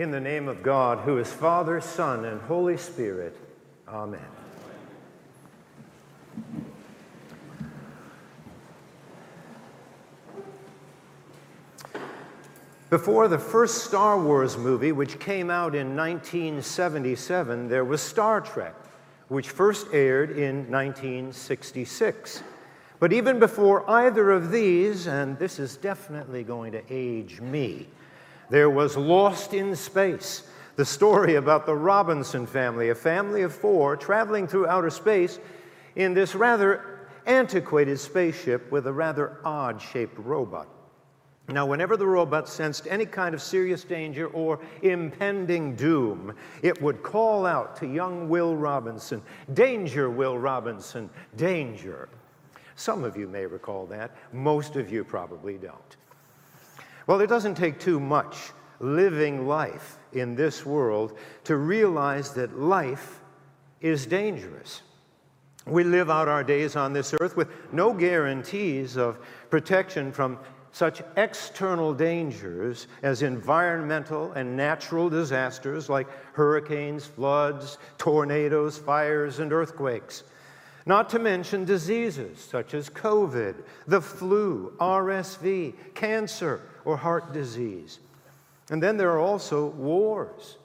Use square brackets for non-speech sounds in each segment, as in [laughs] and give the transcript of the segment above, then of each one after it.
In the name of God, who is Father, Son, and Holy Spirit. Amen. Before the first Star Wars movie, which came out in 1977, there was Star Trek, which first aired in 1966. But even before either of these, and this is definitely going to age me, there was Lost in Space, the story about the Robinson family, a family of four traveling through outer space in this rather antiquated spaceship with a rather odd shaped robot. Now, whenever the robot sensed any kind of serious danger or impending doom, it would call out to young Will Robinson, Danger, Will Robinson, danger. Some of you may recall that, most of you probably don't. Well, it doesn't take too much living life in this world to realize that life is dangerous. We live out our days on this earth with no guarantees of protection from such external dangers as environmental and natural disasters like hurricanes, floods, tornadoes, fires, and earthquakes. Not to mention diseases such as COVID, the flu, RSV, cancer, or heart disease. And then there are also wars,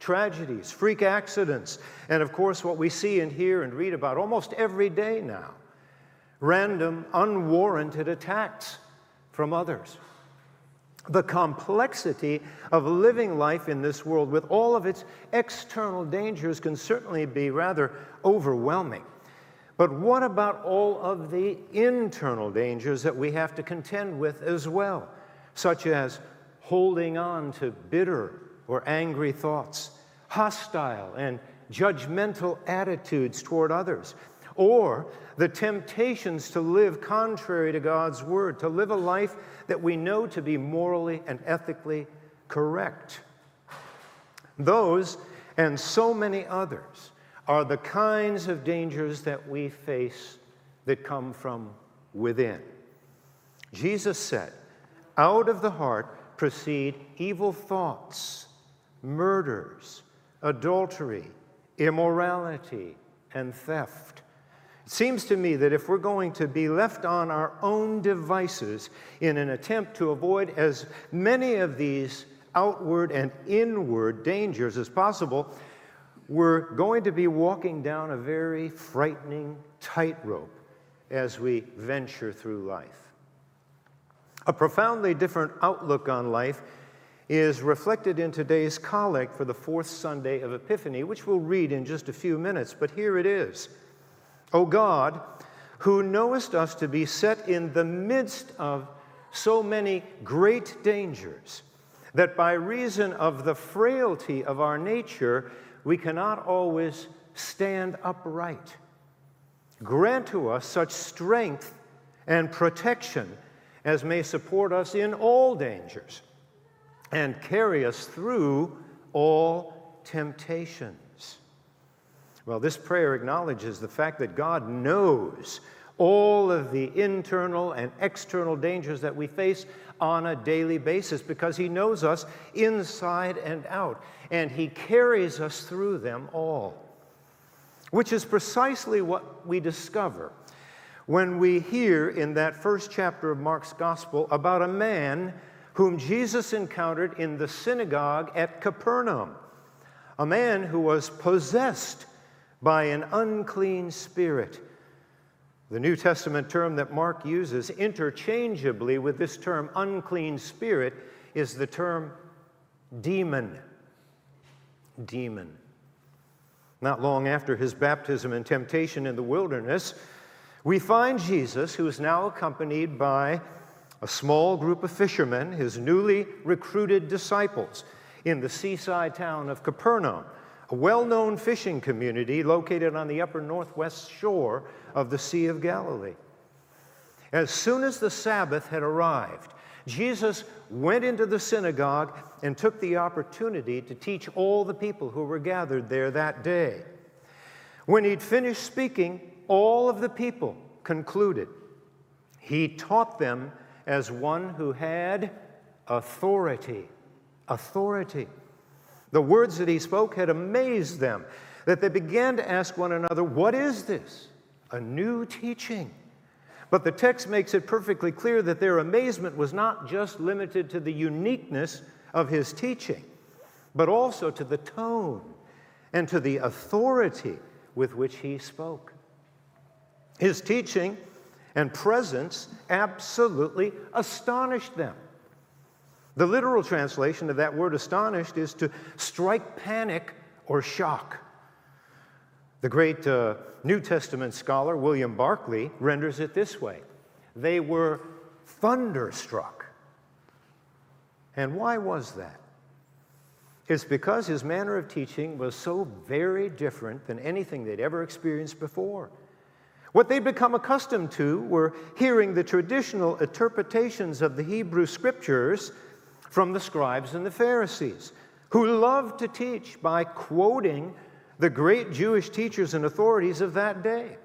tragedies, freak accidents, and of course, what we see and hear and read about almost every day now random, unwarranted attacks from others. The complexity of living life in this world with all of its external dangers can certainly be rather overwhelming. But what about all of the internal dangers that we have to contend with as well, such as holding on to bitter or angry thoughts, hostile and judgmental attitudes toward others, or the temptations to live contrary to God's word, to live a life that we know to be morally and ethically correct. Those and so many others are the kinds of dangers that we face that come from within. Jesus said, Out of the heart proceed evil thoughts, murders, adultery, immorality, and theft. It seems to me that if we're going to be left on our own devices in an attempt to avoid as many of these outward and inward dangers as possible, we're going to be walking down a very frightening tightrope as we venture through life. A profoundly different outlook on life is reflected in today's collect for the fourth Sunday of Epiphany, which we'll read in just a few minutes, but here it is. O God, who knowest us to be set in the midst of so many great dangers, that by reason of the frailty of our nature, we cannot always stand upright. Grant to us such strength and protection as may support us in all dangers and carry us through all temptations. Well, this prayer acknowledges the fact that God knows all of the internal and external dangers that we face on a daily basis because He knows us inside and out, and He carries us through them all. Which is precisely what we discover when we hear in that first chapter of Mark's Gospel about a man whom Jesus encountered in the synagogue at Capernaum, a man who was possessed by an unclean spirit. The New Testament term that Mark uses interchangeably with this term unclean spirit is the term demon. Demon. Not long after his baptism and temptation in the wilderness, we find Jesus, who is now accompanied by a small group of fishermen, his newly recruited disciples, in the seaside town of Capernaum a well known fishing community located on the upper northwest shore of the Sea of Galilee. As soon as the Sabbath had arrived, Jesus went into the synagogue and took the opportunity to teach all the people who were gathered there that day. When he'd finished speaking, all of the people concluded. He taught them as one who had authority. Authority. The words that he spoke had amazed them, that they began to ask one another, What is this? A new teaching. But the text makes it perfectly clear that their amazement was not just limited to the uniqueness of his teaching, but also to the tone and to the authority with which he spoke. His teaching and presence absolutely astonished them. The literal translation of that word astonished is to strike panic or shock. The great uh, New Testament scholar William Barclay renders it this way they were thunderstruck. And why was that? It's because his manner of teaching was so very different than anything they'd ever experienced before. What they'd become accustomed to were hearing the traditional interpretations of the Hebrew scriptures from the scribes and the Pharisees, who loved to teach by quoting the great Jewish teachers and authorities of that day.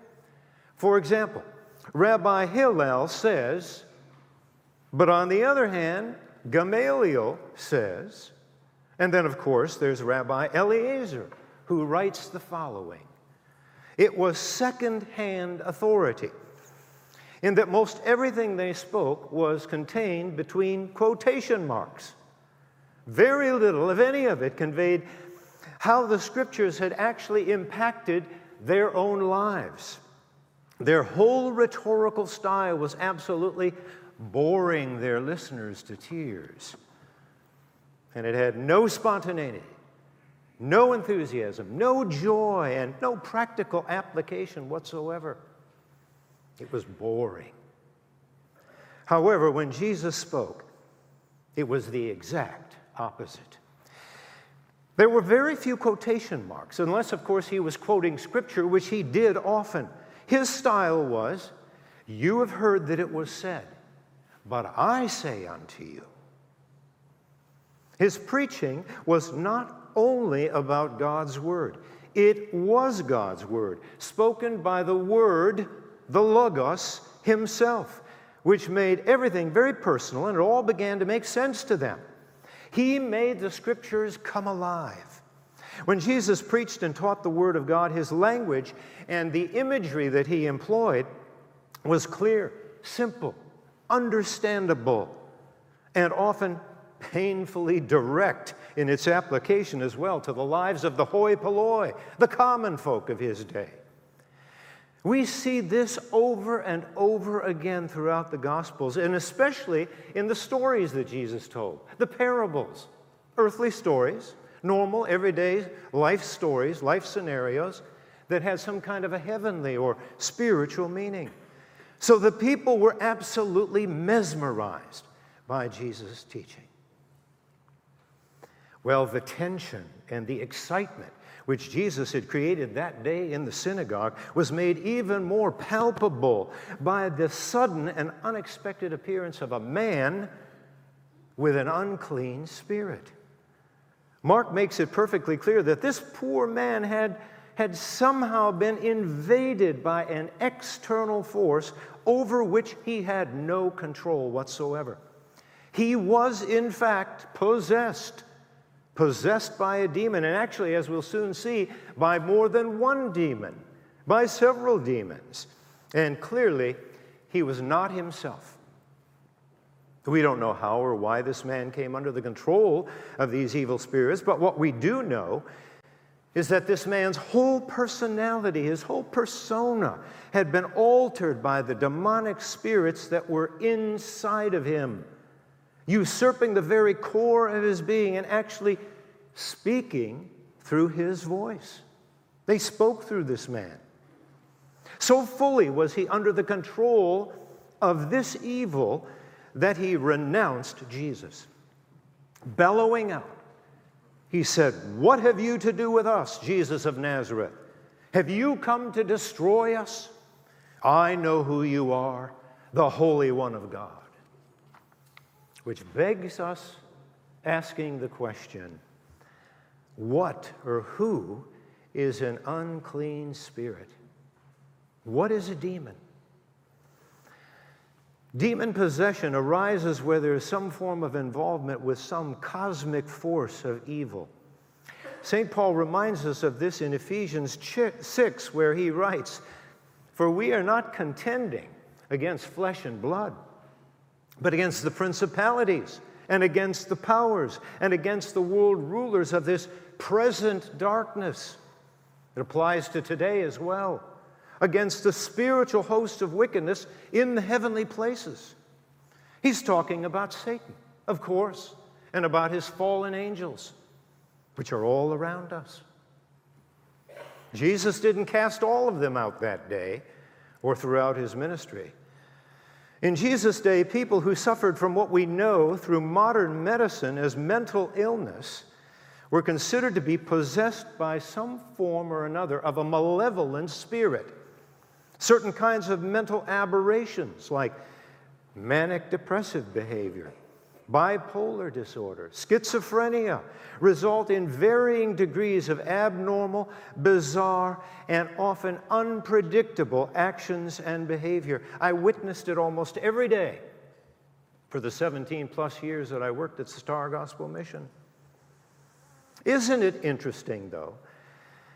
For example, Rabbi Hillel says, but on the other hand, Gamaliel says, and then of course there's Rabbi Eliezer who writes the following. It was second hand authority in that most everything they spoke was contained between quotation marks. Very little, if any of it, conveyed how the scriptures had actually impacted their own lives. Their whole rhetorical style was absolutely boring their listeners to tears. And it had no spontaneity, no enthusiasm, no joy, and no practical application whatsoever. It was boring. However, when Jesus spoke, it was the exact opposite. There were very few quotation marks, unless, of course, he was quoting scripture, which he did often. His style was, You have heard that it was said, but I say unto you. His preaching was not only about God's Word, it was God's Word, spoken by the Word the Logos himself, which made everything very personal and it all began to make sense to them. He made the scriptures come alive. When Jesus preached and taught the Word of God, his language and the imagery that he employed was clear, simple, understandable, and often painfully direct in its application as well to the lives of the hoi polloi, the common folk of his day. We see this over and over again throughout the Gospels, and especially in the stories that Jesus told, the parables, earthly stories, normal, everyday life stories, life scenarios that had some kind of a heavenly or spiritual meaning. So the people were absolutely mesmerized by Jesus' teaching. Well, the tension and the excitement which Jesus had created that day in the synagogue, was made even more palpable by the sudden and unexpected appearance of a man with an unclean spirit. Mark makes it perfectly clear that this poor man had, had somehow been invaded by an external force over which he had no control whatsoever. He was, in fact, possessed possessed by a demon, and actually, as we'll soon see, by more than one demon, by several demons. And clearly, he was not himself. We don't know how or why this man came under the control of these evil spirits, but what we do know is that this man's whole personality, his whole persona, had been altered by the demonic spirits that were inside of him usurping the very core of his being and actually speaking through his voice. They spoke through this man. So fully was he under the control of this evil that he renounced Jesus. Bellowing out, he said, What have you to do with us, Jesus of Nazareth? Have you come to destroy us? I know who you are, the Holy One of God which begs us asking the question what or who is an unclean spirit? What is a demon? Demon possession arises where there is some form of involvement with some cosmic force of evil. St. Paul reminds us of this in Ephesians 6, where he writes, For we are not contending against flesh and blood, but against the principalities and against the powers and against the world rulers of this present darkness. It applies to today as well. Against the spiritual host of wickedness in the heavenly places. He's talking about Satan, of course, and about his fallen angels, which are all around us. Jesus didn't cast all of them out that day or throughout his ministry. In Jesus' day, people who suffered from what we know through modern medicine as mental illness were considered to be possessed by some form or another of a malevolent spirit. Certain kinds of mental aberrations, like manic depressive behavior, bipolar disorder, schizophrenia, result in varying degrees of abnormal, bizarre, and often unpredictable actions and behavior. I witnessed it almost every day for the 17 plus years that I worked at Star Gospel Mission. Isn't it interesting, though,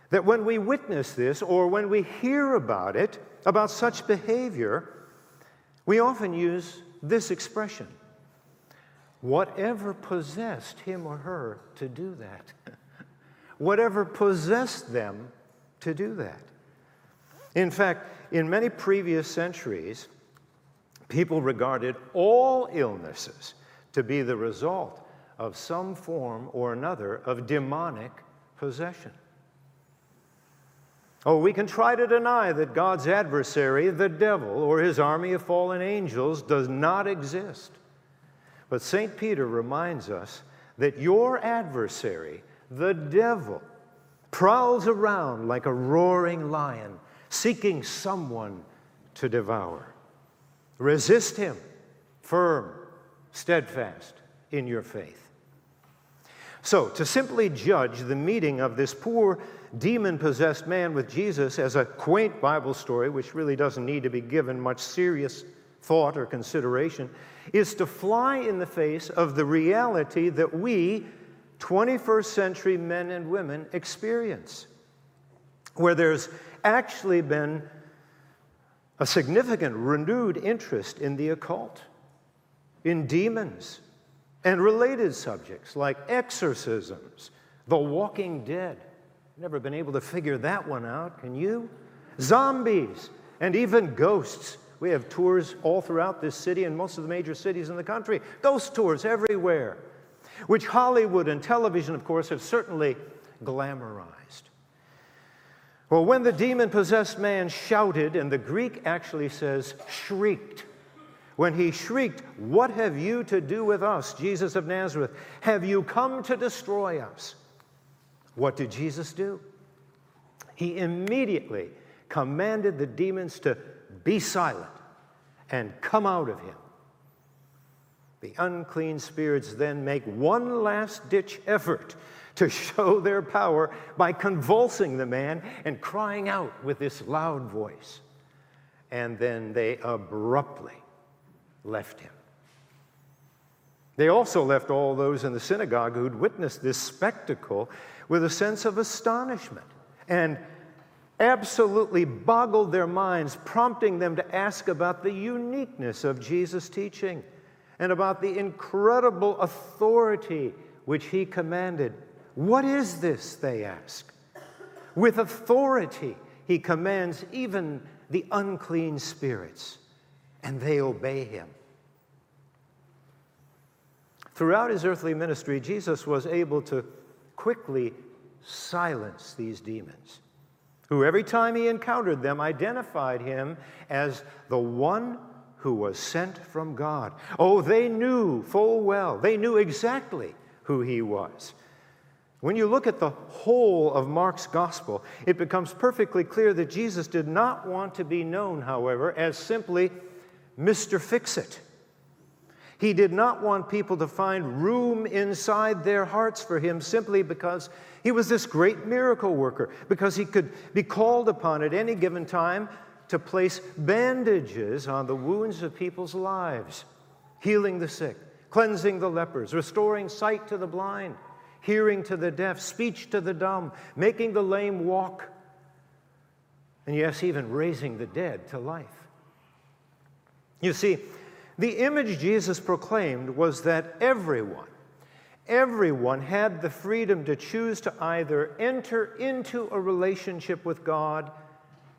that when we witness this or when we hear about it, about such behavior, we often use this expression whatever possessed him or her to do that. whatever possessed them to do that. In fact, in many previous centuries, people regarded all illnesses to be the result of some form or another of demonic possession. Oh, we can try to deny that God's adversary, the devil, or his army of fallen angels, does not exist. But St. Peter reminds us that your adversary, the devil, prowls around like a roaring lion, seeking someone to devour. Resist him, firm, steadfast in your faith. So, to simply judge the meeting of this poor demon possessed man with Jesus as a quaint Bible story, which really doesn't need to be given much serious thought or consideration, is to fly in the face of the reality that we, 21st century men and women, experience, where there's actually been a significant renewed interest in the occult, in demons, and related subjects like exorcisms, the walking dead. Never been able to figure that one out, can you? Zombies, and even ghosts we have tours all throughout this city and most of the major cities in the country, ghost tours everywhere, which Hollywood and television, of course, have certainly glamorized. Well, when the demon possessed man shouted, and the Greek actually says shrieked, when he shrieked, What have you to do with us, Jesus of Nazareth? Have you come to destroy us? What did Jesus do? He immediately commanded the demons to be silent and come out of him. The unclean spirits then make one last ditch effort to show their power by convulsing the man and crying out with this loud voice. And then they abruptly left him. They also left all those in the synagogue who'd witnessed this spectacle with a sense of astonishment and absolutely boggled their minds, prompting them to ask about the uniqueness of Jesus' teaching and about the incredible authority which he commanded. What is this? They ask. With authority, he commands even the unclean spirits, and they obey him. Throughout his earthly ministry, Jesus was able to quickly silence these demons who every time he encountered them identified him as the one who was sent from God. Oh, they knew full well, they knew exactly who he was. When you look at the whole of Mark's gospel, it becomes perfectly clear that Jesus did not want to be known, however, as simply Mr. Fix It. He did not want people to find room inside their hearts for him simply because he was this great miracle worker, because he could be called upon at any given time to place bandages on the wounds of people's lives, healing the sick, cleansing the lepers, restoring sight to the blind, hearing to the deaf, speech to the dumb, making the lame walk, and yes, even raising the dead to life. You see, the image Jesus proclaimed was that everyone, everyone had the freedom to choose to either enter into a relationship with God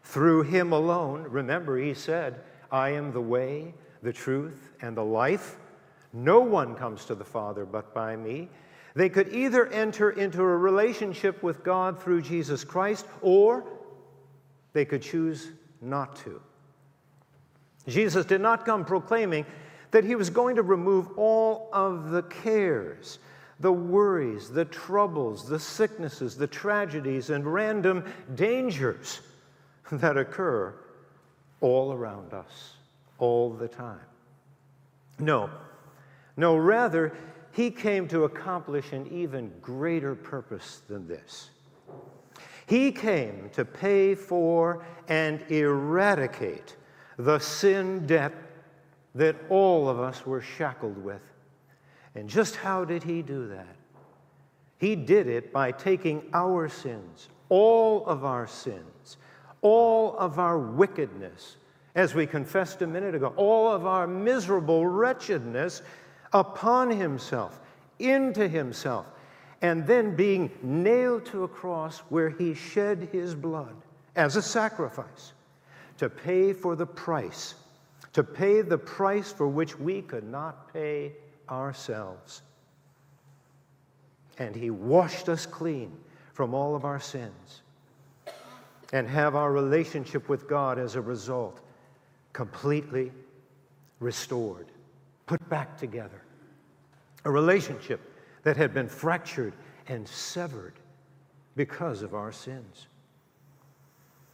through Him alone. Remember, He said, I am the way, the truth, and the life. No one comes to the Father but by me. They could either enter into a relationship with God through Jesus Christ, or they could choose not to. Jesus did not come proclaiming that he was going to remove all of the cares, the worries, the troubles, the sicknesses, the tragedies, and random dangers [laughs] that occur all around us all the time. No, no, rather, he came to accomplish an even greater purpose than this. He came to pay for and eradicate the sin debt that all of us were shackled with. And just how did he do that? He did it by taking our sins, all of our sins, all of our wickedness, as we confessed a minute ago, all of our miserable wretchedness upon himself, into himself, and then being nailed to a cross where he shed his blood as a sacrifice to pay for the price, to pay the price for which we could not pay ourselves. And he washed us clean from all of our sins and have our relationship with God as a result completely restored, put back together. A relationship that had been fractured and severed because of our sins.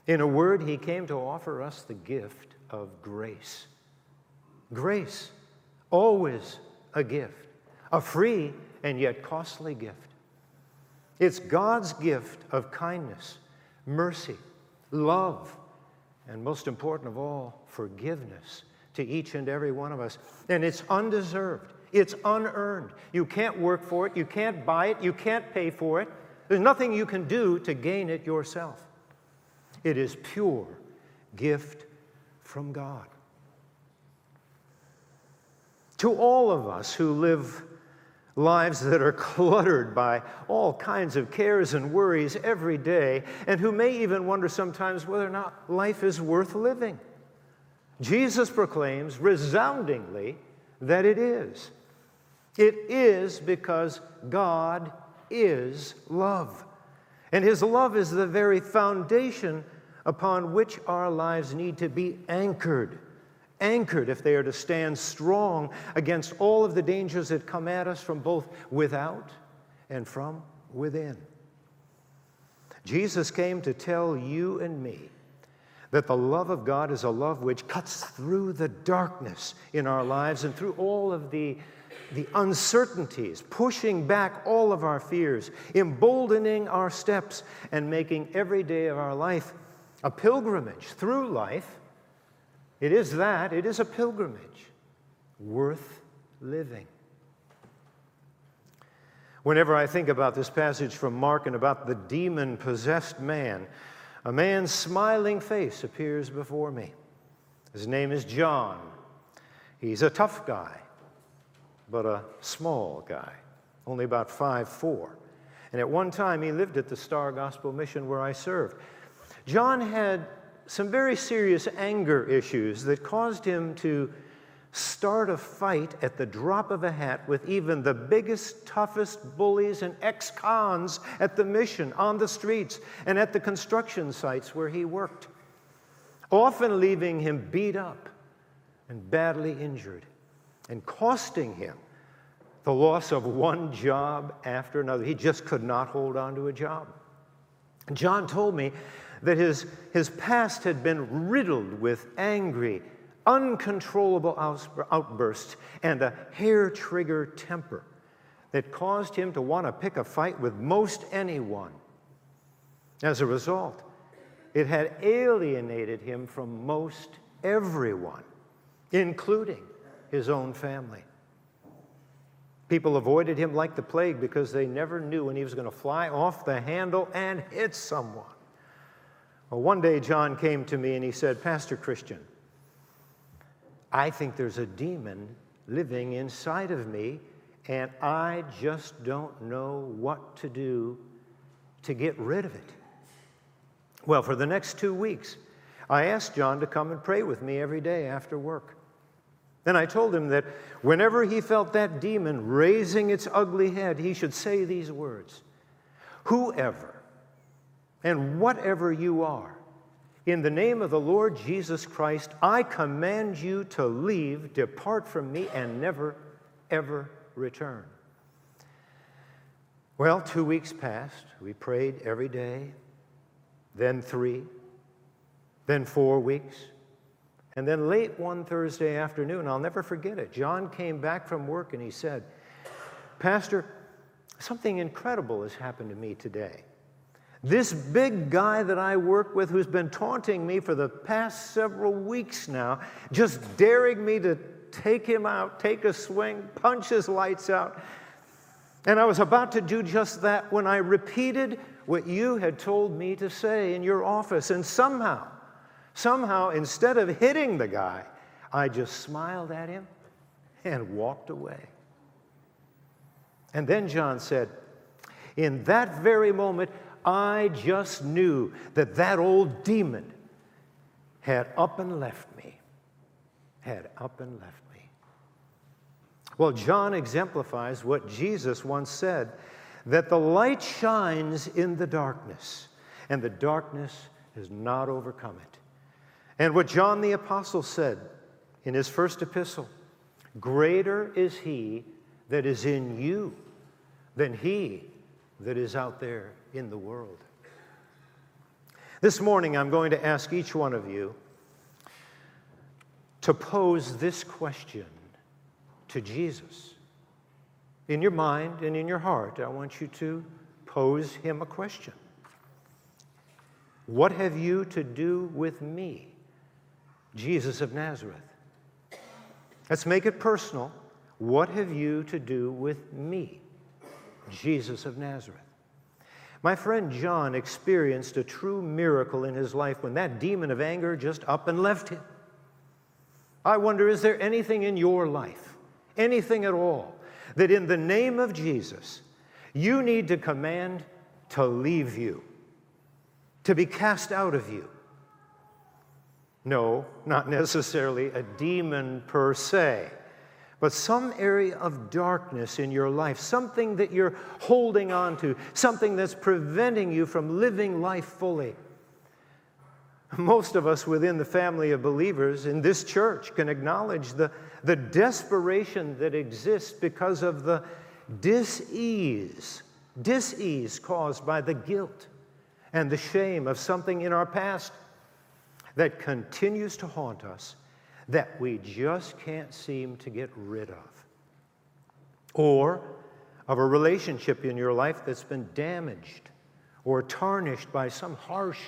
In a word, he came to offer us the gift of grace. Grace, always a gift, a free and yet costly gift. It's God's gift of kindness, mercy, love, and most important of all, forgiveness to each and every one of us. And it's undeserved, it's unearned. You can't work for it, you can't buy it, you can't pay for it. There's nothing you can do to gain it yourself. It is pure gift from God. To all of us who live lives that are [laughs] cluttered by all kinds of cares and worries every day, and who may even wonder sometimes whether or not life is worth living. Jesus proclaims resoundingly that it is. It is because God is love. And His love is the very foundation upon which our lives need to be anchored anchored if they are to stand strong against all of the dangers that come at us from both without and from within. Jesus came to tell you and me that the love of God is a love which cuts through the darkness in our lives and through all of the, the uncertainties, pushing back all of our fears, emboldening our steps, and making every day of our life a pilgrimage through life it is that, it is a pilgrimage worth living. Whenever I think about this passage from Mark and about the demon possessed man, a man's smiling face appears before me. His name is John. He's a tough guy, but a small guy, only about five four. And at one time, he lived at the Star Gospel Mission where I served. John had some very serious anger issues that caused him to start a fight at the drop of a hat with even the biggest, toughest bullies and ex cons at the mission, on the streets, and at the construction sites where he worked, often leaving him beat up and badly injured, and costing him the loss of one job after another. He just could not hold on to a job. John told me that his, his past had been riddled with angry, uncontrollable outbursts and a hair trigger temper that caused him to want to pick a fight with most anyone. As a result, it had alienated him from most everyone, including his own family. People avoided him like the plague because they never knew when he was going to fly off the handle and hit someone. Well, one day John came to me and he said, Pastor Christian, I think there's a demon living inside of me, and I just don't know what to do to get rid of it. Well, for the next two weeks, I asked John to come and pray with me every day after work. Then I told him that whenever he felt that demon raising its ugly head, he should say these words Whoever and whatever you are, in the name of the Lord Jesus Christ, I command you to leave, depart from me, and never, ever return. Well, two weeks passed. We prayed every day, then three, then four weeks. And then late one Thursday afternoon, I'll never forget it, John came back from work and he said, Pastor, something incredible has happened to me today. This big guy that I work with, who's been taunting me for the past several weeks now, just daring me to take him out, take a swing, punch his lights out. And I was about to do just that when I repeated what you had told me to say in your office. And somehow, somehow, instead of hitting the guy, I just smiled at him and walked away. And then John said, In that very moment, I just knew that that old demon had up and left me. Had up and left me. Well, John exemplifies what Jesus once said that the light shines in the darkness, and the darkness has not overcome it. And what John the Apostle said in his first epistle Greater is he that is in you than he that is out there in the world. This morning, I'm going to ask each one of you to pose this question to Jesus. In your mind and in your heart, I want you to pose him a question What have you to do with me, Jesus of Nazareth? Let's make it personal. What have you to do with me, Jesus of Nazareth? My friend John experienced a true miracle in his life when that demon of anger just up and left him. I wonder is there anything in your life, anything at all, that in the name of Jesus you need to command to leave you, to be cast out of you? No, not necessarily a demon per se but some area of darkness in your life, something that you're holding on to, something that's preventing you from living life fully. Most of us within the family of believers in this church can acknowledge the, the desperation that exists because of the dis-ease, dis-ease caused by the guilt and the shame of something in our past that continues to haunt us that we just can't seem to get rid of. Or of a relationship in your life that's been damaged or tarnished by some harsh,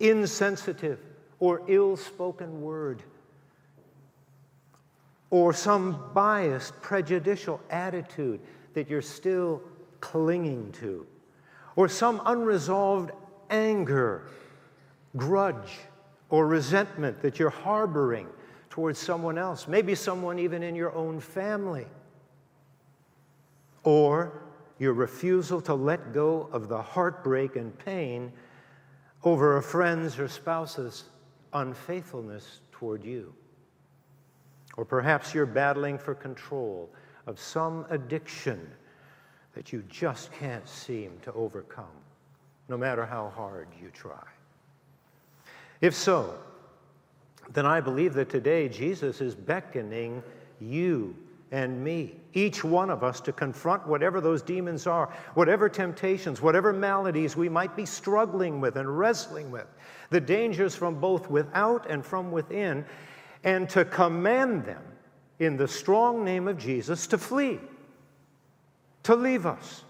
insensitive, or ill spoken word. Or some biased, prejudicial attitude that you're still clinging to. Or some unresolved anger, grudge, or resentment that you're harboring towards someone else, maybe someone even in your own family. Or your refusal to let go of the heartbreak and pain over a friend's or spouse's unfaithfulness toward you. Or perhaps you're battling for control of some addiction that you just can't seem to overcome, no matter how hard you try. If so, then I believe that today Jesus is beckoning you and me, each one of us, to confront whatever those demons are, whatever temptations, whatever maladies we might be struggling with and wrestling with, the dangers from both without and from within, and to command them in the strong name of Jesus to flee, to leave us.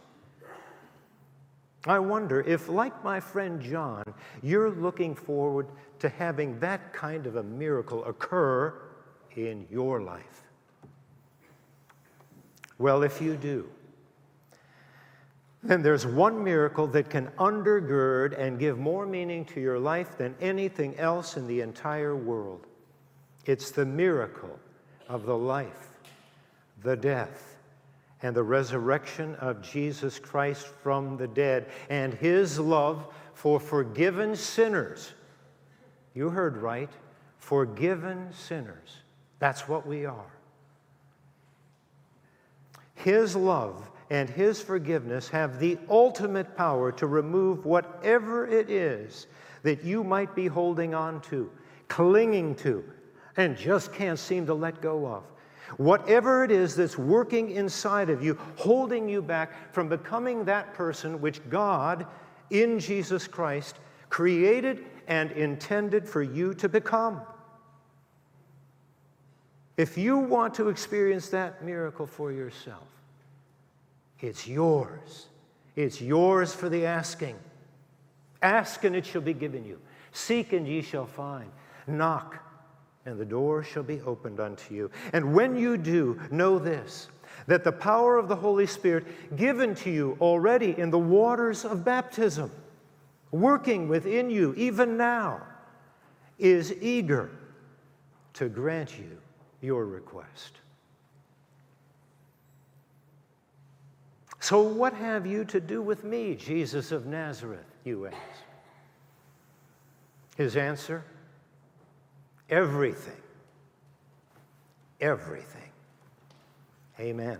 I wonder if, like my friend John, you're looking forward to having that kind of a miracle occur in your life. Well, if you do, then there's one miracle that can undergird and give more meaning to your life than anything else in the entire world. It's the miracle of the life, the death, and the resurrection of Jesus Christ from the dead, and his love for forgiven sinners. You heard right, forgiven sinners. That's what we are. His love and His forgiveness have the ultimate power to remove whatever it is that you might be holding on to, clinging to, and just can't seem to let go of. Whatever it is that's working inside of you, holding you back from becoming that person which God, in Jesus Christ, created and intended for you to become. If you want to experience that miracle for yourself, it's yours. It's yours for the asking. Ask and it shall be given you. Seek and ye shall find. Knock and the door shall be opened unto you. And when you do, know this that the power of the Holy Spirit given to you already in the waters of baptism, working within you even now, is eager to grant you your request. So, what have you to do with me, Jesus of Nazareth? You ask. His answer everything. Everything. Amen.